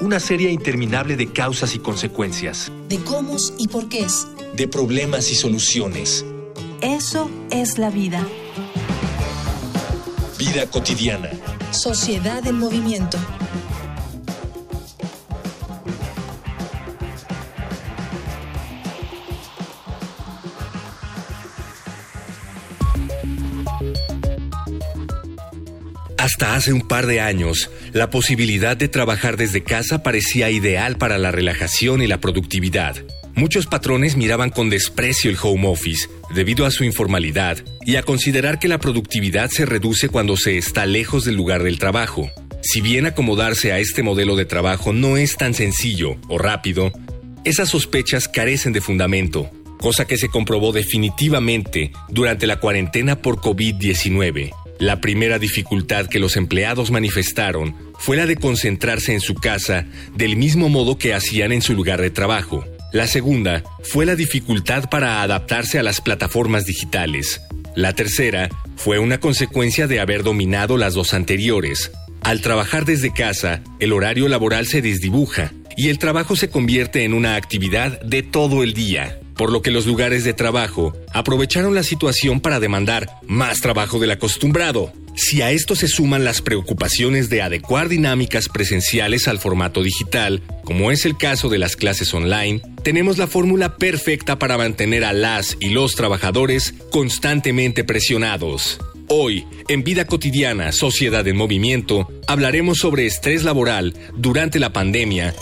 una serie interminable de causas y consecuencias. De cómo y por qué. De problemas y soluciones. Eso es la vida. Vida cotidiana. Sociedad en movimiento. Hasta hace un par de años, la posibilidad de trabajar desde casa parecía ideal para la relajación y la productividad. Muchos patrones miraban con desprecio el home office debido a su informalidad y a considerar que la productividad se reduce cuando se está lejos del lugar del trabajo. Si bien acomodarse a este modelo de trabajo no es tan sencillo o rápido, esas sospechas carecen de fundamento, cosa que se comprobó definitivamente durante la cuarentena por COVID-19. La primera dificultad que los empleados manifestaron fue la de concentrarse en su casa del mismo modo que hacían en su lugar de trabajo. La segunda fue la dificultad para adaptarse a las plataformas digitales. La tercera fue una consecuencia de haber dominado las dos anteriores. Al trabajar desde casa, el horario laboral se desdibuja y el trabajo se convierte en una actividad de todo el día por lo que los lugares de trabajo aprovecharon la situación para demandar más trabajo del acostumbrado. Si a esto se suman las preocupaciones de adecuar dinámicas presenciales al formato digital, como es el caso de las clases online, tenemos la fórmula perfecta para mantener a las y los trabajadores constantemente presionados. Hoy, en Vida Cotidiana, Sociedad en Movimiento, hablaremos sobre estrés laboral durante la pandemia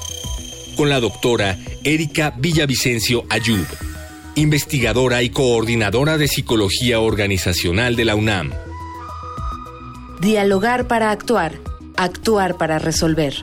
con la doctora Erika Villavicencio Ayub investigadora y coordinadora de Psicología Organizacional de la UNAM. Dialogar para actuar, actuar para resolver.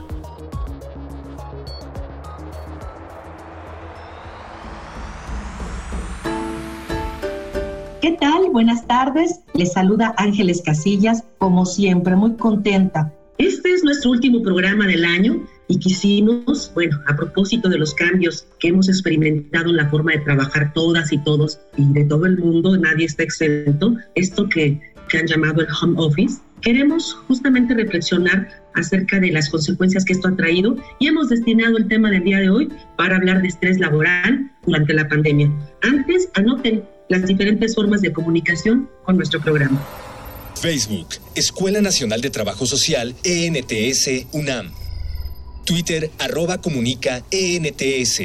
¿Qué tal? Buenas tardes. Les saluda Ángeles Casillas, como siempre, muy contenta. Este es nuestro último programa del año y quisimos, bueno, a propósito de los cambios que hemos experimentado en la forma de trabajar todas y todos y de todo el mundo, nadie está exento, esto que, que han llamado el home office, queremos justamente reflexionar acerca de las consecuencias que esto ha traído y hemos destinado el tema del día de hoy para hablar de estrés laboral durante la pandemia. Antes, anoten las diferentes formas de comunicación con nuestro programa. Facebook, Escuela Nacional de Trabajo Social, ENTS, UNAM. Twitter arroba comunica ENTS.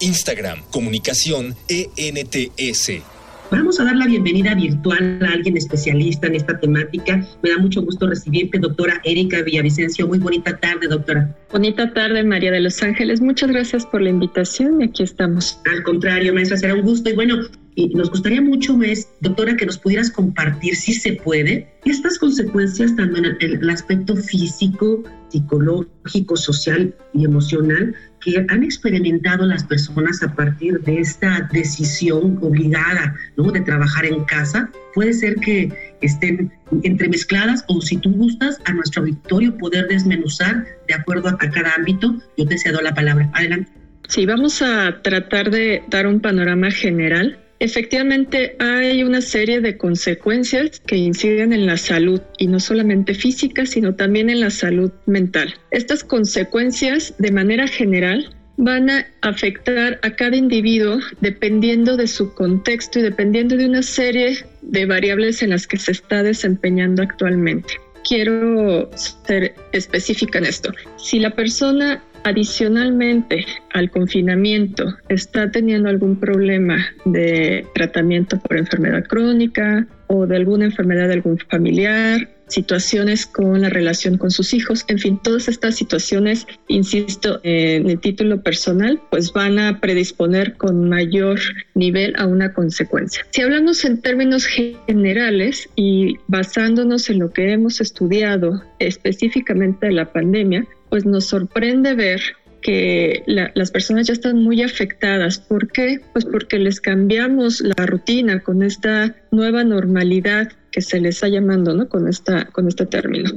Instagram comunicación ENTS. Vamos a dar la bienvenida virtual a alguien especialista en esta temática. Me da mucho gusto recibirte, doctora Erika Villavicencio. Muy bonita tarde, doctora. Bonita tarde, María de Los Ángeles. Muchas gracias por la invitación y aquí estamos. Al contrario, maestra, será un gusto. Y bueno, y nos gustaría mucho, es, doctora, que nos pudieras compartir, si se puede, estas consecuencias tanto en el, aspecto físico, psicológico, social y emocional que han experimentado las personas a partir de esta decisión obligada ¿no? de trabajar en casa. Puede ser que estén entremezcladas o si tú gustas a nuestro auditorio poder desmenuzar de acuerdo a, cada ámbito. Yo te cedo la palabra. Adelante. Sí, vamos a tratar de dar un panorama general Efectivamente, hay una serie de consecuencias que inciden en la salud y no solamente física, sino también en la salud mental. Estas consecuencias, de manera general, van a afectar a cada individuo dependiendo de su contexto y dependiendo de una serie de variables en las que se está desempeñando actualmente. Quiero ser específica en esto. Si la persona Adicionalmente al confinamiento, está teniendo algún problema de tratamiento por enfermedad crónica o de alguna enfermedad de algún familiar, situaciones con la relación con sus hijos, en fin, todas estas situaciones, insisto, en el título personal, pues van a predisponer con mayor nivel a una consecuencia. Si hablamos en términos generales y basándonos en lo que hemos estudiado específicamente de la pandemia, pues nos sorprende ver que las personas ya están muy afectadas. ¿Por qué? Pues porque les cambiamos la rutina con esta nueva normalidad que se les está llamando, ¿no? Con esta, con este término.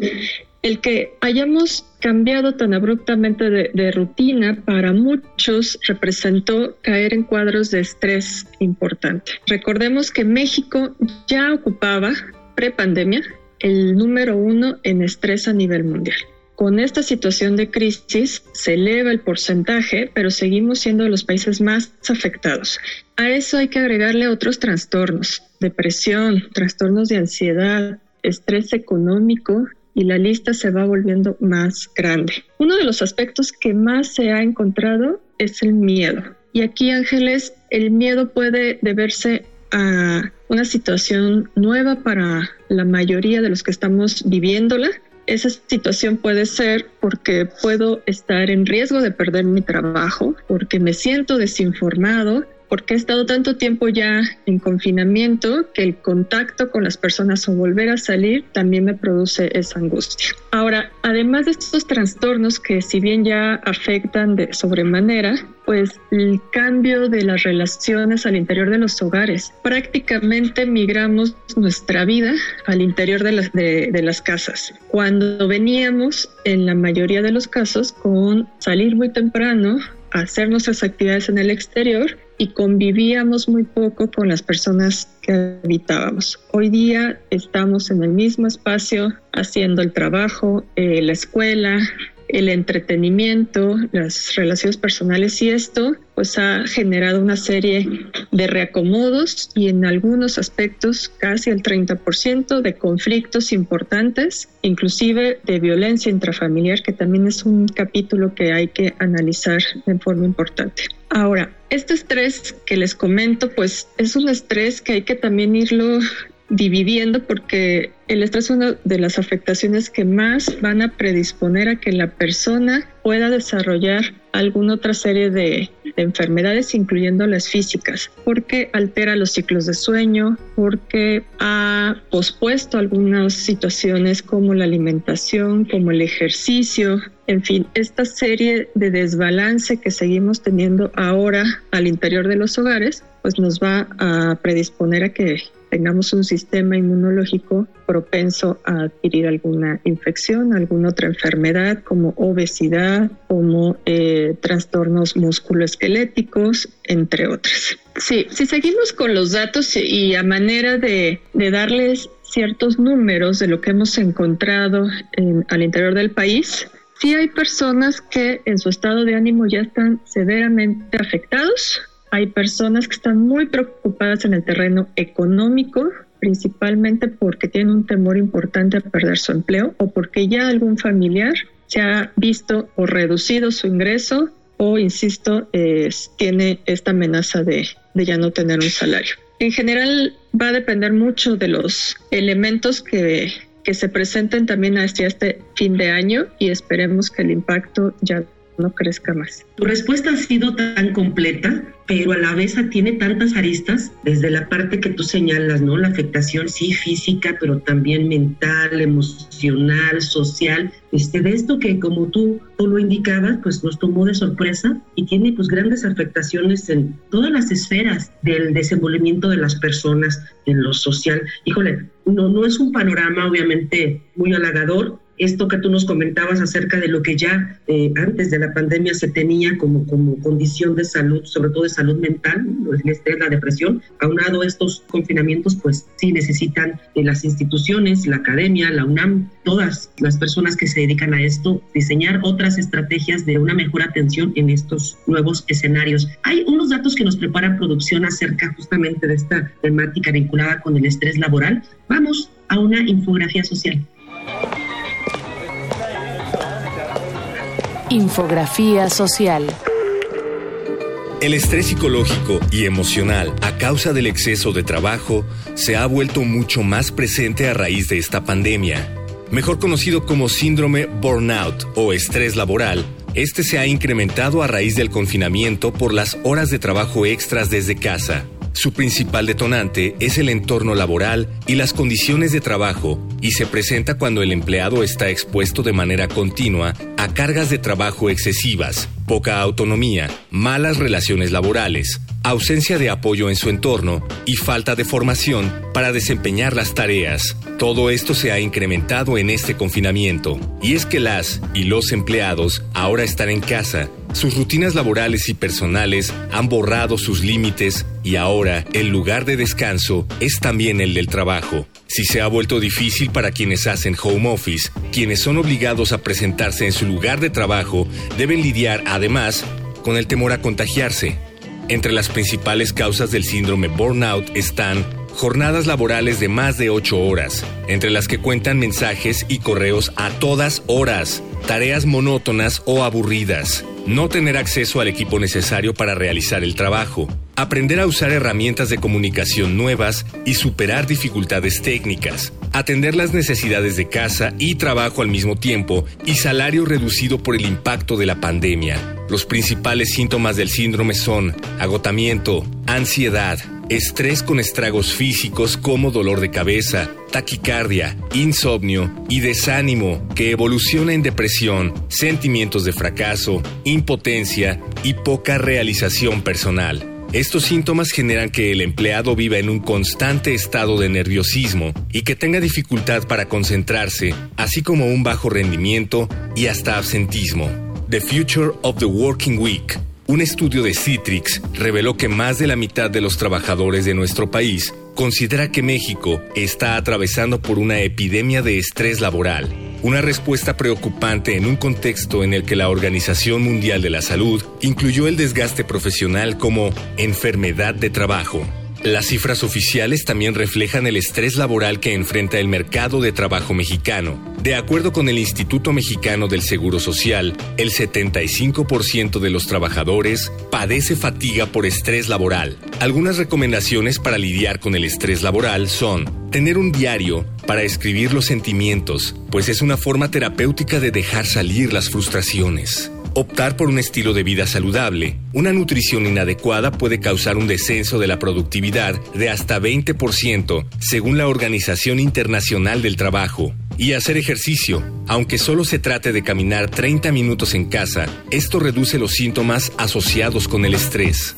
El que hayamos cambiado tan abruptamente de, de, rutina para muchos representó caer en cuadros de estrés importante. Recordemos que México ya ocupaba prepandemia el número uno en estrés a nivel mundial. Con esta situación de crisis se eleva el porcentaje, pero seguimos siendo los países más afectados. A eso hay que agregarle otros trastornos, depresión, trastornos de ansiedad, estrés económico y la lista se va volviendo más grande. Uno de los aspectos que más se ha encontrado es el miedo. Y aquí, Ángeles, el miedo puede deberse a una situación nueva para la mayoría de los que estamos viviéndola. Esa situación puede ser porque puedo estar en riesgo de perder mi trabajo, porque me siento desinformado, porque he estado tanto tiempo ya en confinamiento que el contacto con las personas o volver a salir también me produce esa angustia. Ahora, además de estos trastornos que si bien ya afectan de sobremanera, pues el cambio de las relaciones al interior de los hogares. Prácticamente migramos nuestra vida al interior de las, de, de las casas. Cuando veníamos, en la mayoría de los casos, con salir muy temprano, hacer nuestras actividades en el exterior y convivíamos muy poco con las personas que habitábamos. Hoy día estamos en el mismo espacio haciendo el trabajo, eh, la escuela, el entretenimiento, las relaciones personales y esto pues ha generado una serie de reacomodos y en algunos aspectos casi el 30% de conflictos importantes, inclusive de violencia intrafamiliar, que también es un capítulo que hay que analizar de forma importante. Ahora, este estrés que les comento, pues es un estrés que hay que también irlo dividiendo porque el estrés es una de las afectaciones que más van a predisponer a que la persona pueda desarrollar alguna otra serie de, enfermedades, incluyendo las físicas, porque altera los ciclos de sueño, porque ha pospuesto algunas situaciones como la alimentación, como el ejercicio, en fin, esta serie de desbalance que seguimos teniendo ahora al interior de los hogares, pues nos va a predisponer a que tengamos un sistema inmunológico propenso a adquirir alguna infección, alguna otra enfermedad como obesidad, como eh, trastornos musculoesqueléticos, entre otras. Sí, si seguimos con los datos y a manera de, darles ciertos números de lo que hemos encontrado al interior del país, sí hay personas que en su estado de ánimo ya están severamente afectados hay personas que están muy preocupadas en el terreno económico, principalmente porque tienen un temor importante a perder su empleo o porque ya algún familiar se ha visto o reducido su ingreso o, insisto, tiene esta amenaza de, ya no tener un salario. En general va a depender mucho de los elementos que, que se presenten también hacia este fin de año y esperemos que el impacto ya no crezca más. Tu respuesta ha sido tan completa, pero a la vez tiene tantas aristas, desde la parte que tú señalas, ¿no? La afectación sí física, pero también mental, emocional, social. Este, de esto que como tú, tú lo indicabas, pues nos tomó de sorpresa y tiene pues grandes afectaciones en todas las esferas del desenvolvimiento de las personas en lo social. Híjole, no, no es un panorama obviamente muy halagador, esto que tú nos comentabas acerca de lo que ya eh, antes de la pandemia se tenía como, como condición de salud, sobre todo de salud mental, el estrés, la depresión, aunado estos confinamientos, pues sí necesitan de las instituciones, la academia, la UNAM, todas las personas que se dedican a esto, diseñar otras estrategias de una mejor atención en estos nuevos escenarios. Hay unos datos que nos prepara producción acerca justamente de esta temática vinculada con el estrés laboral. Vamos a una infografía social. Infografía social. El estrés psicológico y emocional a causa del exceso de trabajo se ha vuelto mucho más presente a raíz de esta pandemia. Mejor conocido como síndrome burnout o estrés laboral, este se ha incrementado a raíz del confinamiento por las horas de trabajo extras desde casa. Su principal detonante es el entorno laboral y las condiciones de trabajo y se presenta cuando el empleado está expuesto de manera continua a cargas de trabajo excesivas, poca autonomía, malas relaciones laborales, ausencia de apoyo en su entorno y falta de formación para desempeñar las tareas. Todo esto se ha incrementado en este confinamiento. Y es que las y los empleados ahora están en casa sus rutinas laborales y personales han borrado sus límites y ahora el lugar de descanso es también el del trabajo. Si se ha vuelto difícil para quienes hacen home office, quienes son obligados a presentarse en su lugar de trabajo deben lidiar además con el temor a contagiarse. Entre las principales causas del síndrome burnout están jornadas laborales de más de 8 horas, entre las que cuentan mensajes y correos a todas horas, tareas monótonas o aburridas, no tener acceso al equipo necesario para realizar el trabajo, aprender a usar herramientas de comunicación nuevas y superar dificultades técnicas, atender las necesidades de casa y trabajo al mismo tiempo y salario reducido por el impacto de la pandemia. Los principales síntomas del síndrome son agotamiento, ansiedad, estrés con estragos físicos como dolor de cabeza, taquicardia, insomnio y desánimo que evoluciona en depresión, sentimientos de fracaso, impotencia y poca realización personal. Estos síntomas generan que el empleado viva en un constante estado de nerviosismo y que tenga dificultad para concentrarse, así como un bajo rendimiento y hasta absentismo. The Future of the Working Week un estudio de Citrix reveló que más de la mitad de los trabajadores de nuestro país considera que México está atravesando por una epidemia de estrés laboral, una respuesta preocupante en un contexto en el que la Organización Mundial de la Salud incluyó el desgaste profesional como enfermedad de trabajo. Las cifras oficiales también reflejan el estrés laboral que enfrenta el mercado de trabajo mexicano. De acuerdo con el Instituto Mexicano del Seguro Social, el 75% de los trabajadores padece fatiga por estrés laboral. Algunas recomendaciones para lidiar con el estrés laboral son tener un diario para escribir los sentimientos, pues es una forma terapéutica de dejar salir las frustraciones Optar por un estilo de vida saludable. Una nutrición inadecuada puede causar un descenso de la productividad de hasta 20%, según la Organización Internacional del Trabajo. Y hacer ejercicio. Aunque solo se trate de caminar 30 minutos en casa, esto reduce los síntomas asociados con el estrés.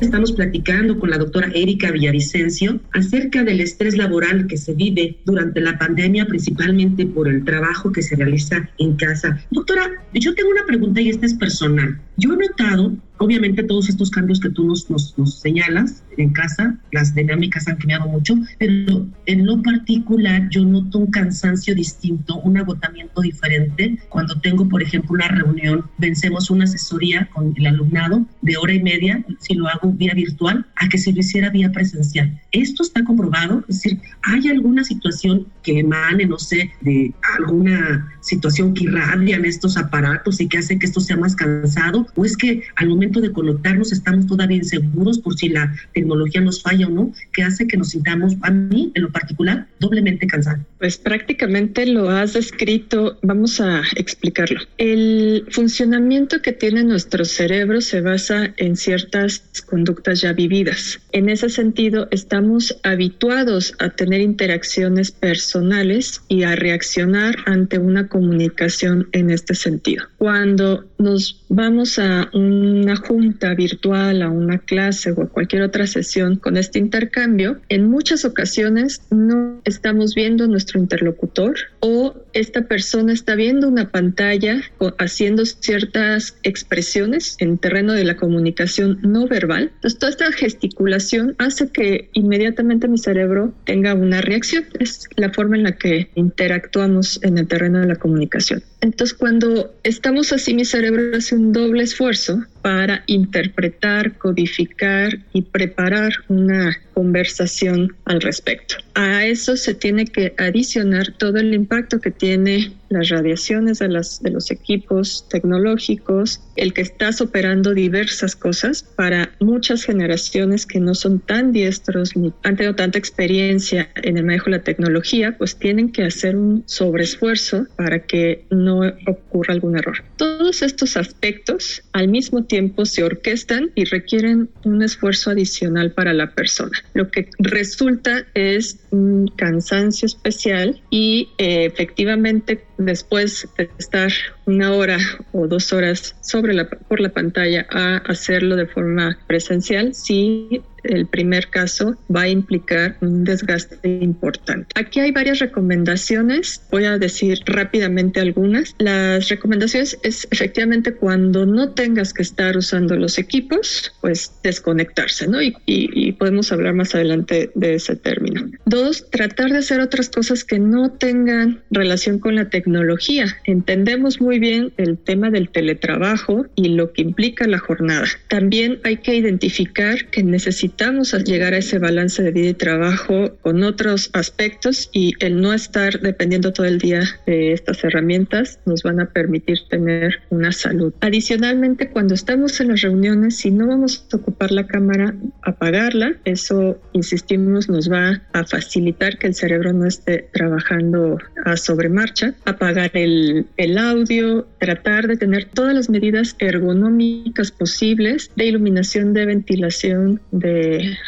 Estamos platicando con la doctora Erika Villavicencio acerca del estrés laboral que se vive durante la pandemia, principalmente por el trabajo que se realiza en casa. Doctora, yo tengo una pregunta y esta es personal. Yo he notado Obviamente todos estos cambios que tú nos, nos, señalas en casa, las dinámicas han cambiado mucho, pero en lo particular yo noto un cansancio distinto, un agotamiento diferente cuando tengo, por ejemplo, una reunión, vencemos una asesoría con el alumnado de hora y media, si lo hago vía virtual, a que si lo hiciera vía presencial. Esto está comprobado, es decir, ¿hay alguna situación que emane, no sé, de alguna situación que irradian estos aparatos y que hace que esto sea más cansado? ¿O es que al momento de conectarnos estamos todavía inseguros por si la tecnología nos falla o no, que hace que nos sintamos, a mí en lo particular, doblemente cansados. Pues prácticamente lo has descrito, vamos a explicarlo. El funcionamiento que tiene nuestro cerebro se basa en ciertas conductas ya vividas. En ese sentido, estamos habituados a tener interacciones personales y a reaccionar ante una comunicación en este sentido. Cuando nos vamos a una junta virtual, a una clase o a cualquier otra sesión con este intercambio, en muchas ocasiones no estamos viendo a nuestro interlocutor o esta persona está viendo una pantalla haciendo ciertas expresiones en terreno de la comunicación no verbal. Entonces, toda esta gesticulación hace que inmediatamente mi cerebro tenga una reacción. Es la forma en la que interactuamos en el terreno de la comunicación. Entonces, cuando estamos así, mi cerebro hace un doble esfuerzo para interpretar, codificar y preparar una conversación al respecto. A eso se tiene que adicionar todo el impacto que tiene las radiaciones de, las, de los equipos tecnológicos, el que estás operando diversas cosas para muchas generaciones que no son tan diestros ni han tenido tanta experiencia en el manejo de la tecnología, pues tienen que hacer un sobreesfuerzo para que no ocurra algún error. Todos estos aspectos al mismo tiempo se orquestan y requieren un esfuerzo adicional para la persona. Lo que resulta es un cansancio especial y eh, efectivamente después de estar una hora o dos horas sobre la, por la pantalla a hacerlo de forma presencial, sí el primer caso va a implicar un desgaste importante. Aquí hay varias recomendaciones, voy a decir rápidamente algunas. Las recomendaciones es efectivamente cuando no tengas que estar usando los equipos, pues desconectarse, ¿no? Y, y podemos hablar más adelante de ese término. Dos, tratar de hacer otras cosas que no tengan relación con la tecnología. Entendemos muy bien el tema del teletrabajo y lo que implica la jornada. También hay que identificar que necesitamos necesitamos llegar a ese balance de vida y trabajo con otros aspectos y el no estar dependiendo todo el día de estas herramientas nos van a permitir tener una salud. Adicionalmente, cuando estamos en las reuniones, si no vamos a ocupar la cámara, apagarla. Eso, insistimos, nos va a facilitar que el cerebro no esté trabajando a sobremarcha. Apagar el, el audio, tratar de tener todas las medidas ergonómicas posibles de iluminación, de ventilación, de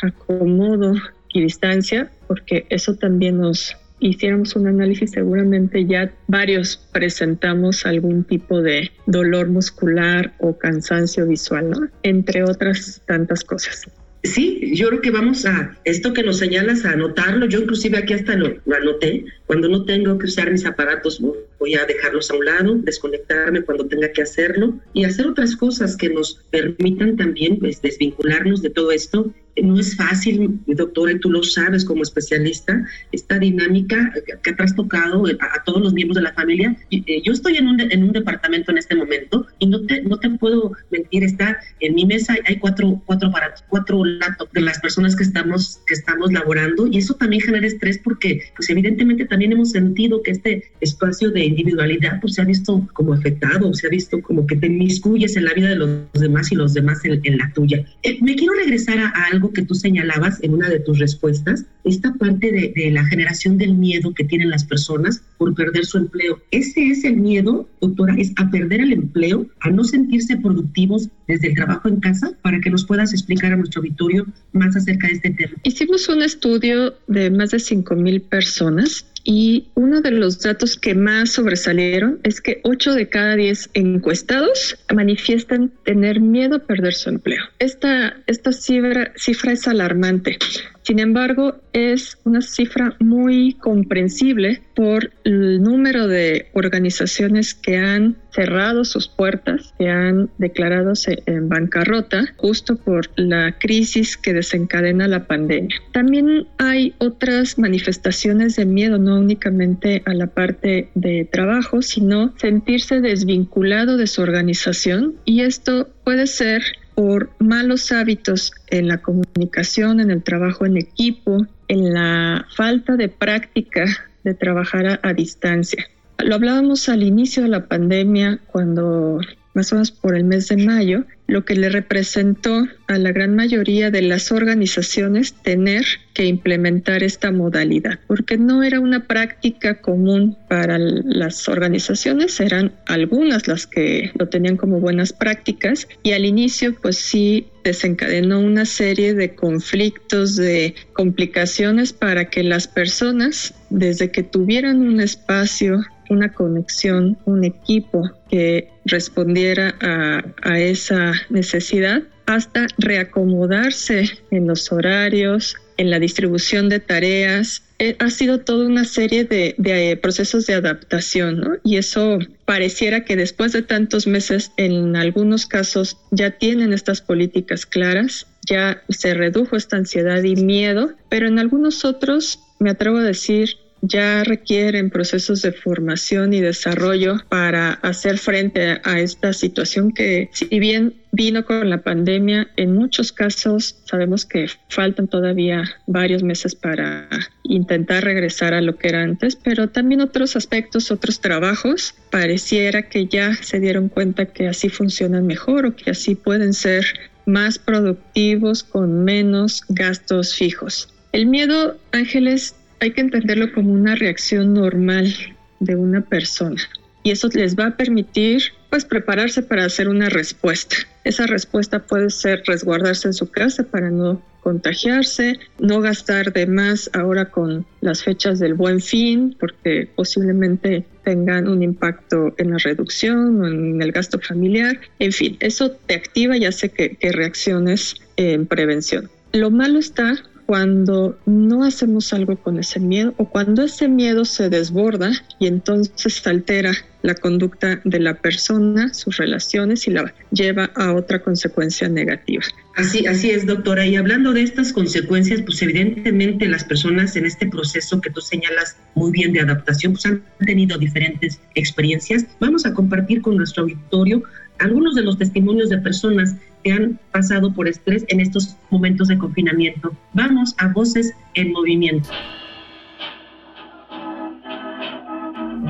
acomodo y distancia, porque eso también nos hiciéramos un análisis, seguramente ya varios presentamos algún tipo de dolor muscular o cansancio visual. Entre otras tantas cosas. Sí, yo creo que vamos a esto que nos señalas a anotarlo. Yo inclusive aquí hasta lo, anoté. Cuando no tengo que usar mis aparatos, voy a dejarlos a un lado, desconectarme cuando tenga que hacerlo y hacer otras cosas que nos permitan también pues, desvincularnos de todo esto no es fácil, doctora, y tú lo sabes como especialista, esta dinámica que te has tocado a, todos los miembros de la familia. Eh, yo estoy en un, en un departamento en este momento y no te, no te puedo mentir, está en mi mesa hay cuatro, cuatro cuatro laptops de las personas que estamos, que estamos laborando y eso también genera estrés porque pues evidentemente también hemos sentido que este espacio de individualidad pues se ha visto como afectado, se ha visto como que te inmiscuyes en la vida de los demás y los demás en, la tuya. Eh, me quiero regresar a algo que tú señalabas en una de tus respuestas, esta parte de, la generación del miedo que tienen las personas por perder su empleo. Ese es el miedo, doctora, es a perder el empleo, a no sentirse productivos desde el trabajo en casa, para que nos puedas explicar a nuestro auditorio más acerca de este tema. Hicimos un estudio de más de 5.000 personas y uno de los datos que más sobresalieron es que 8 de cada 10 encuestados manifiestan tener miedo a perder su empleo. Esta, esta cifra, cifra es alarmante. Sin embargo, es una cifra muy comprensible por el número de organizaciones que han cerrado sus puertas, que han declarado en bancarrota justo por la crisis que desencadena la pandemia. También hay otras manifestaciones de miedo, no únicamente a la parte de trabajo, sino sentirse desvinculado de su organización y esto puede ser por malos hábitos en la comunicación, en el trabajo en equipo, en la falta de práctica de trabajar a, distancia. Lo hablábamos al inicio de la pandemia, cuando más o menos por el mes de mayo, lo que le representó a la gran mayoría de las organizaciones tener que implementar esta modalidad, porque no era una práctica común para las organizaciones, eran algunas las que lo tenían como buenas prácticas y al inicio pues sí desencadenó una serie de conflictos, de complicaciones para que las personas, desde que tuvieran un espacio una conexión, un equipo que respondiera a, esa necesidad hasta reacomodarse en los horarios, en la distribución de tareas. Eh, ha sido toda una serie de, de, procesos de adaptación, ¿no? Y eso pareciera que después de tantos meses, en algunos casos ya tienen estas políticas claras, ya se redujo esta ansiedad y miedo, pero en algunos otros, me atrevo a decir, ya requieren procesos de formación y desarrollo para hacer frente a esta situación que si bien vino con la pandemia, en muchos casos sabemos que faltan todavía varios meses para intentar regresar a lo que era antes, pero también otros aspectos, otros trabajos, pareciera que ya se dieron cuenta que así funcionan mejor o que así pueden ser más productivos con menos gastos fijos. El miedo, Ángeles, hay que entenderlo como una reacción normal de una persona y eso les va a permitir pues prepararse para hacer una respuesta. Esa respuesta puede ser resguardarse en su casa para no contagiarse, no gastar de más ahora con las fechas del buen fin, porque posiblemente tengan un impacto en la reducción o en el gasto familiar. En fin, eso te activa y hace que, que reacciones en prevención. Lo malo está cuando no hacemos algo con ese miedo o cuando ese miedo se desborda y entonces altera la conducta de la persona, sus relaciones y la lleva a otra consecuencia negativa. Así, así es, doctora. Y hablando de estas consecuencias, pues evidentemente las personas en este proceso que tú señalas muy bien de adaptación, pues han tenido diferentes experiencias. Vamos a compartir con nuestro auditorio algunos de los testimonios de personas que han pasado por estrés en estos momentos de confinamiento. Vamos a Voces en Movimiento.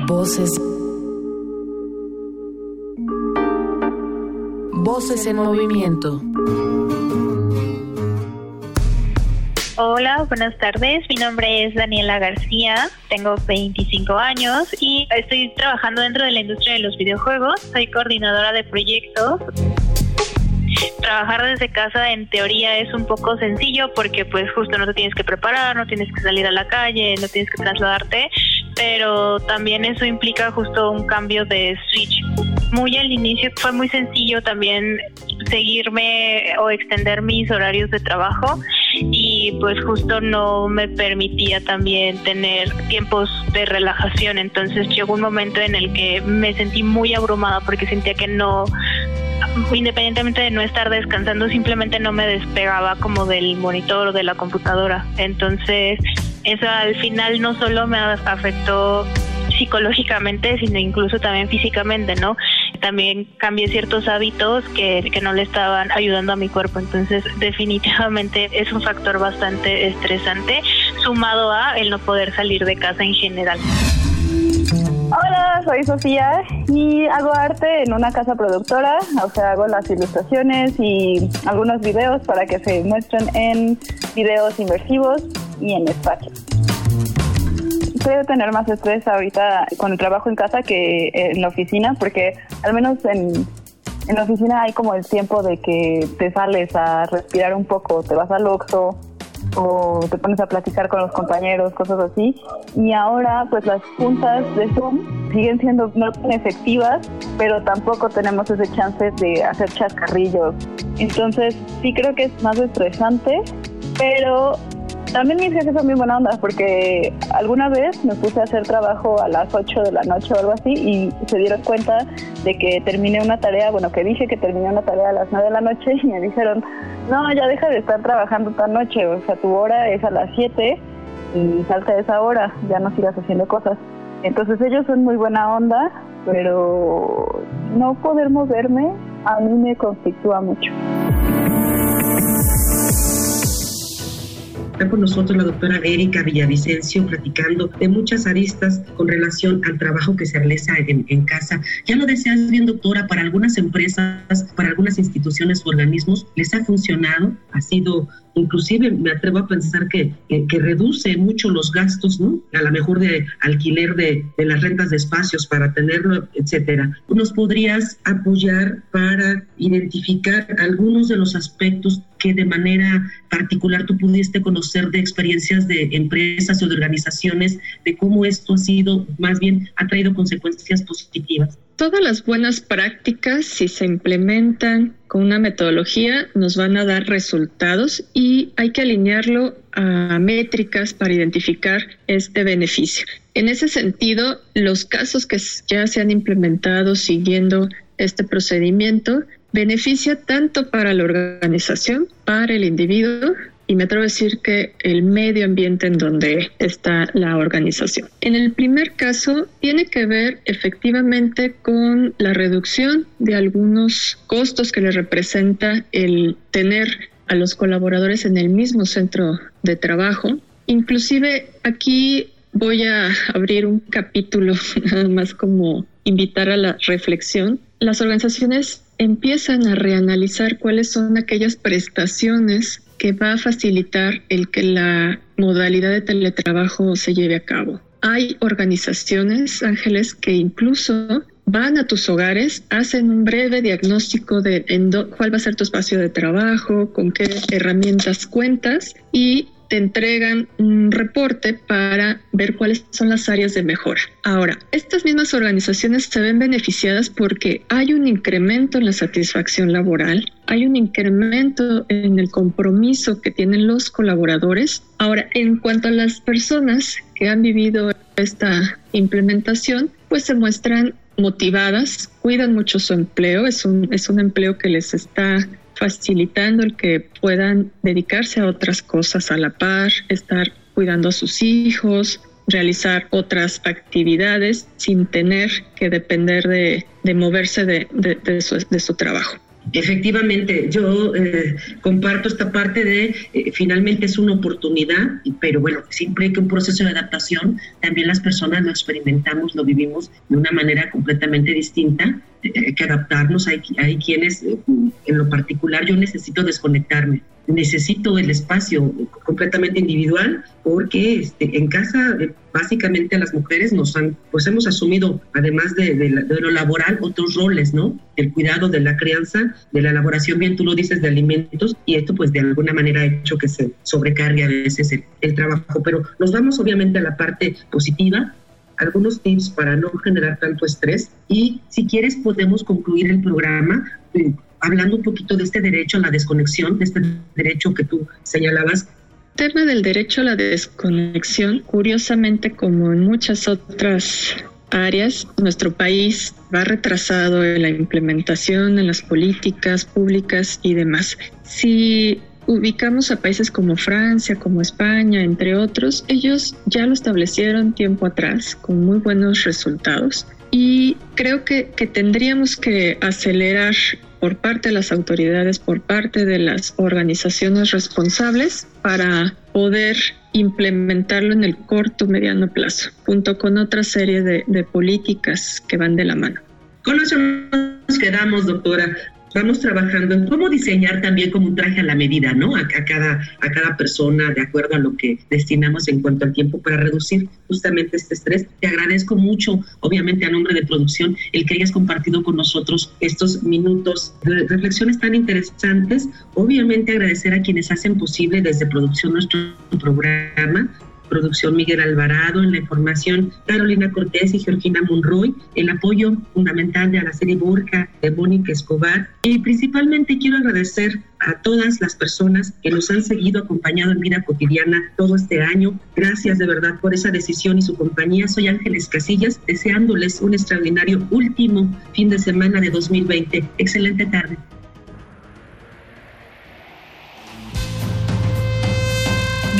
Voces. Voces en movimiento. Hola, buenas tardes. Mi nombre es Daniela García, tengo 25 años y estoy trabajando dentro de la industria de los videojuegos. Soy coordinadora de proyectos trabajar desde casa en teoría es un poco sencillo porque pues justo no te tienes que preparar, no tienes que salir a la calle, no tienes que trasladarte, pero también eso implica justo un cambio de switch. Muy al inicio fue muy sencillo también seguirme o extender mis horarios de trabajo y pues justo no me permitía también tener tiempos de relajación. Entonces llegó un momento en el que me sentí muy abrumada porque sentía que no independientemente de no estar descansando, simplemente no me despegaba como del monitor o de la computadora. Entonces, eso al final no solo me afectó psicológicamente, sino incluso también físicamente, ¿no? También cambié ciertos hábitos que, que no le estaban ayudando a mi cuerpo. Entonces, definitivamente es un factor bastante estresante, sumado a el no poder salir de casa en general. Hola, soy Sofía y hago arte en una casa productora, o sea, hago las ilustraciones y algunos videos para que se muestren en videos inversivos y en espacio. Puedo tener más estrés ahorita con el trabajo en casa que en la oficina, porque al menos en, en la oficina hay como el tiempo de que te sales a respirar un poco, te vas al oxo o te pones a platicar con los compañeros, cosas así. Y ahora, pues las juntas de Zoom siguen siendo no tan efectivas, pero tampoco tenemos ese chance de hacer chascarrillos. Entonces, sí creo que es más estresante, pero también mis jefes son muy buena onda porque alguna vez me puse a hacer trabajo a las 8 de la noche o algo así y se dieron cuenta de que terminé una tarea, bueno, que dije que terminé una tarea a las 9 de la noche y me dijeron, no, ya deja de estar trabajando tan noche, o sea, tu hora es a las 7 y salta esa hora, ya no sigas haciendo cosas. Entonces ellos son muy buena onda, pero no poder moverme a mí me conflictúa mucho. Está con nosotros la doctora Erika Villavicencio platicando de muchas aristas con relación al trabajo que se realiza en, en, casa. Ya lo deseas bien, doctora, para algunas empresas, para algunas instituciones o organismos les ha funcionado, ha sido inclusive me atrevo a pensar que, que, reduce mucho los gastos, ¿no? A lo mejor de alquiler de, de, las rentas de espacios para tenerlo, etcétera. ¿Nos podrías apoyar para identificar algunos de los aspectos que de manera particular tú pudiste conocer de experiencias de empresas o de organizaciones, de cómo esto ha sido, más bien, ha traído consecuencias positivas? Todas las buenas prácticas, si se implementan con una metodología, nos van a dar resultados y hay que alinearlo a métricas para identificar este beneficio. En ese sentido, los casos que ya se han implementado siguiendo este procedimiento beneficia tanto para la organización, para el individuo y me atrevo a decir que el medio ambiente en donde está la organización. En el primer caso, tiene que ver efectivamente con la reducción de algunos costos que le representa el tener a los colaboradores en el mismo centro de trabajo. Inclusive aquí voy a abrir un capítulo nada más como invitar a la reflexión. Las organizaciones empiezan a reanalizar cuáles son aquellas prestaciones que va a facilitar el que la modalidad de teletrabajo se lleve a cabo. Hay organizaciones, Ángeles, que incluso van a tus hogares, hacen un breve diagnóstico de cuál va a ser tu espacio de trabajo, con qué herramientas cuentas y te entregan un reporte para ver cuáles son las áreas de mejora. Ahora, estas mismas organizaciones se ven beneficiadas porque hay un incremento en la satisfacción laboral, hay un incremento en el compromiso que tienen los colaboradores. Ahora, en cuanto a las personas que han vivido esta implementación, pues se muestran motivadas, cuidan mucho su empleo, es un, es un empleo que les está facilitando el que puedan dedicarse a otras cosas a la par, estar cuidando a sus hijos, realizar otras actividades sin tener que depender de, moverse de, de su trabajo. Efectivamente, yo eh, comparto esta parte de eh, finalmente es una oportunidad, pero bueno, siempre que un proceso de adaptación, también las personas lo experimentamos, lo vivimos de una manera completamente distinta, eh, que adaptarnos, hay, hay quienes, en lo particular, yo necesito desconectarme, necesito el espacio completamente individual porque este, en casa eh, básicamente las mujeres nos han, pues hemos asumido, además de, lo laboral, otros roles, ¿no? El cuidado de la crianza, de la elaboración, bien tú lo dices, de alimentos, y esto pues de alguna manera ha hecho que se sobrecargue a veces el, el trabajo. Pero nos vamos obviamente a la parte positiva, algunos tips para no generar tanto estrés y si quieres podemos concluir el programa eh, hablando un poquito de este derecho a la desconexión, de este derecho que tú señalabas. Tema del derecho a la desconexión, curiosamente como en muchas otras áreas, nuestro país va retrasado en la implementación, en las políticas públicas y demás. Si ubicamos a países como Francia, como España, entre otros, ellos ya lo establecieron tiempo atrás con muy buenos resultados y creo que, que tendríamos que acelerar por parte de las autoridades, por parte de las organizaciones responsables para poder implementarlo en el corto mediano plazo, junto con otra serie de, de políticas que van de la mano. Con eso nos quedamos, doctora vamos trabajando en cómo diseñar también como un traje a la medida, ¿no? A, cada, a cada persona, de acuerdo a lo que destinamos en cuanto al tiempo para reducir justamente este estrés. Te agradezco mucho, obviamente a nombre de producción, el que hayas compartido con nosotros estos minutos de reflexiones tan interesantes. Obviamente agradecer a quienes hacen posible desde producción nuestro programa, producción Miguel Alvarado, en la información Carolina Cortés y Georgina Monroy, el apoyo fundamental de Araceli Burca, de Mónica Escobar y principalmente quiero agradecer a todas las personas que nos han seguido acompañado en vida cotidiana todo este año. Gracias de verdad por esa decisión y su compañía. Soy Ángeles Casillas, deseándoles un extraordinario último fin de semana de 2020. Excelente tarde.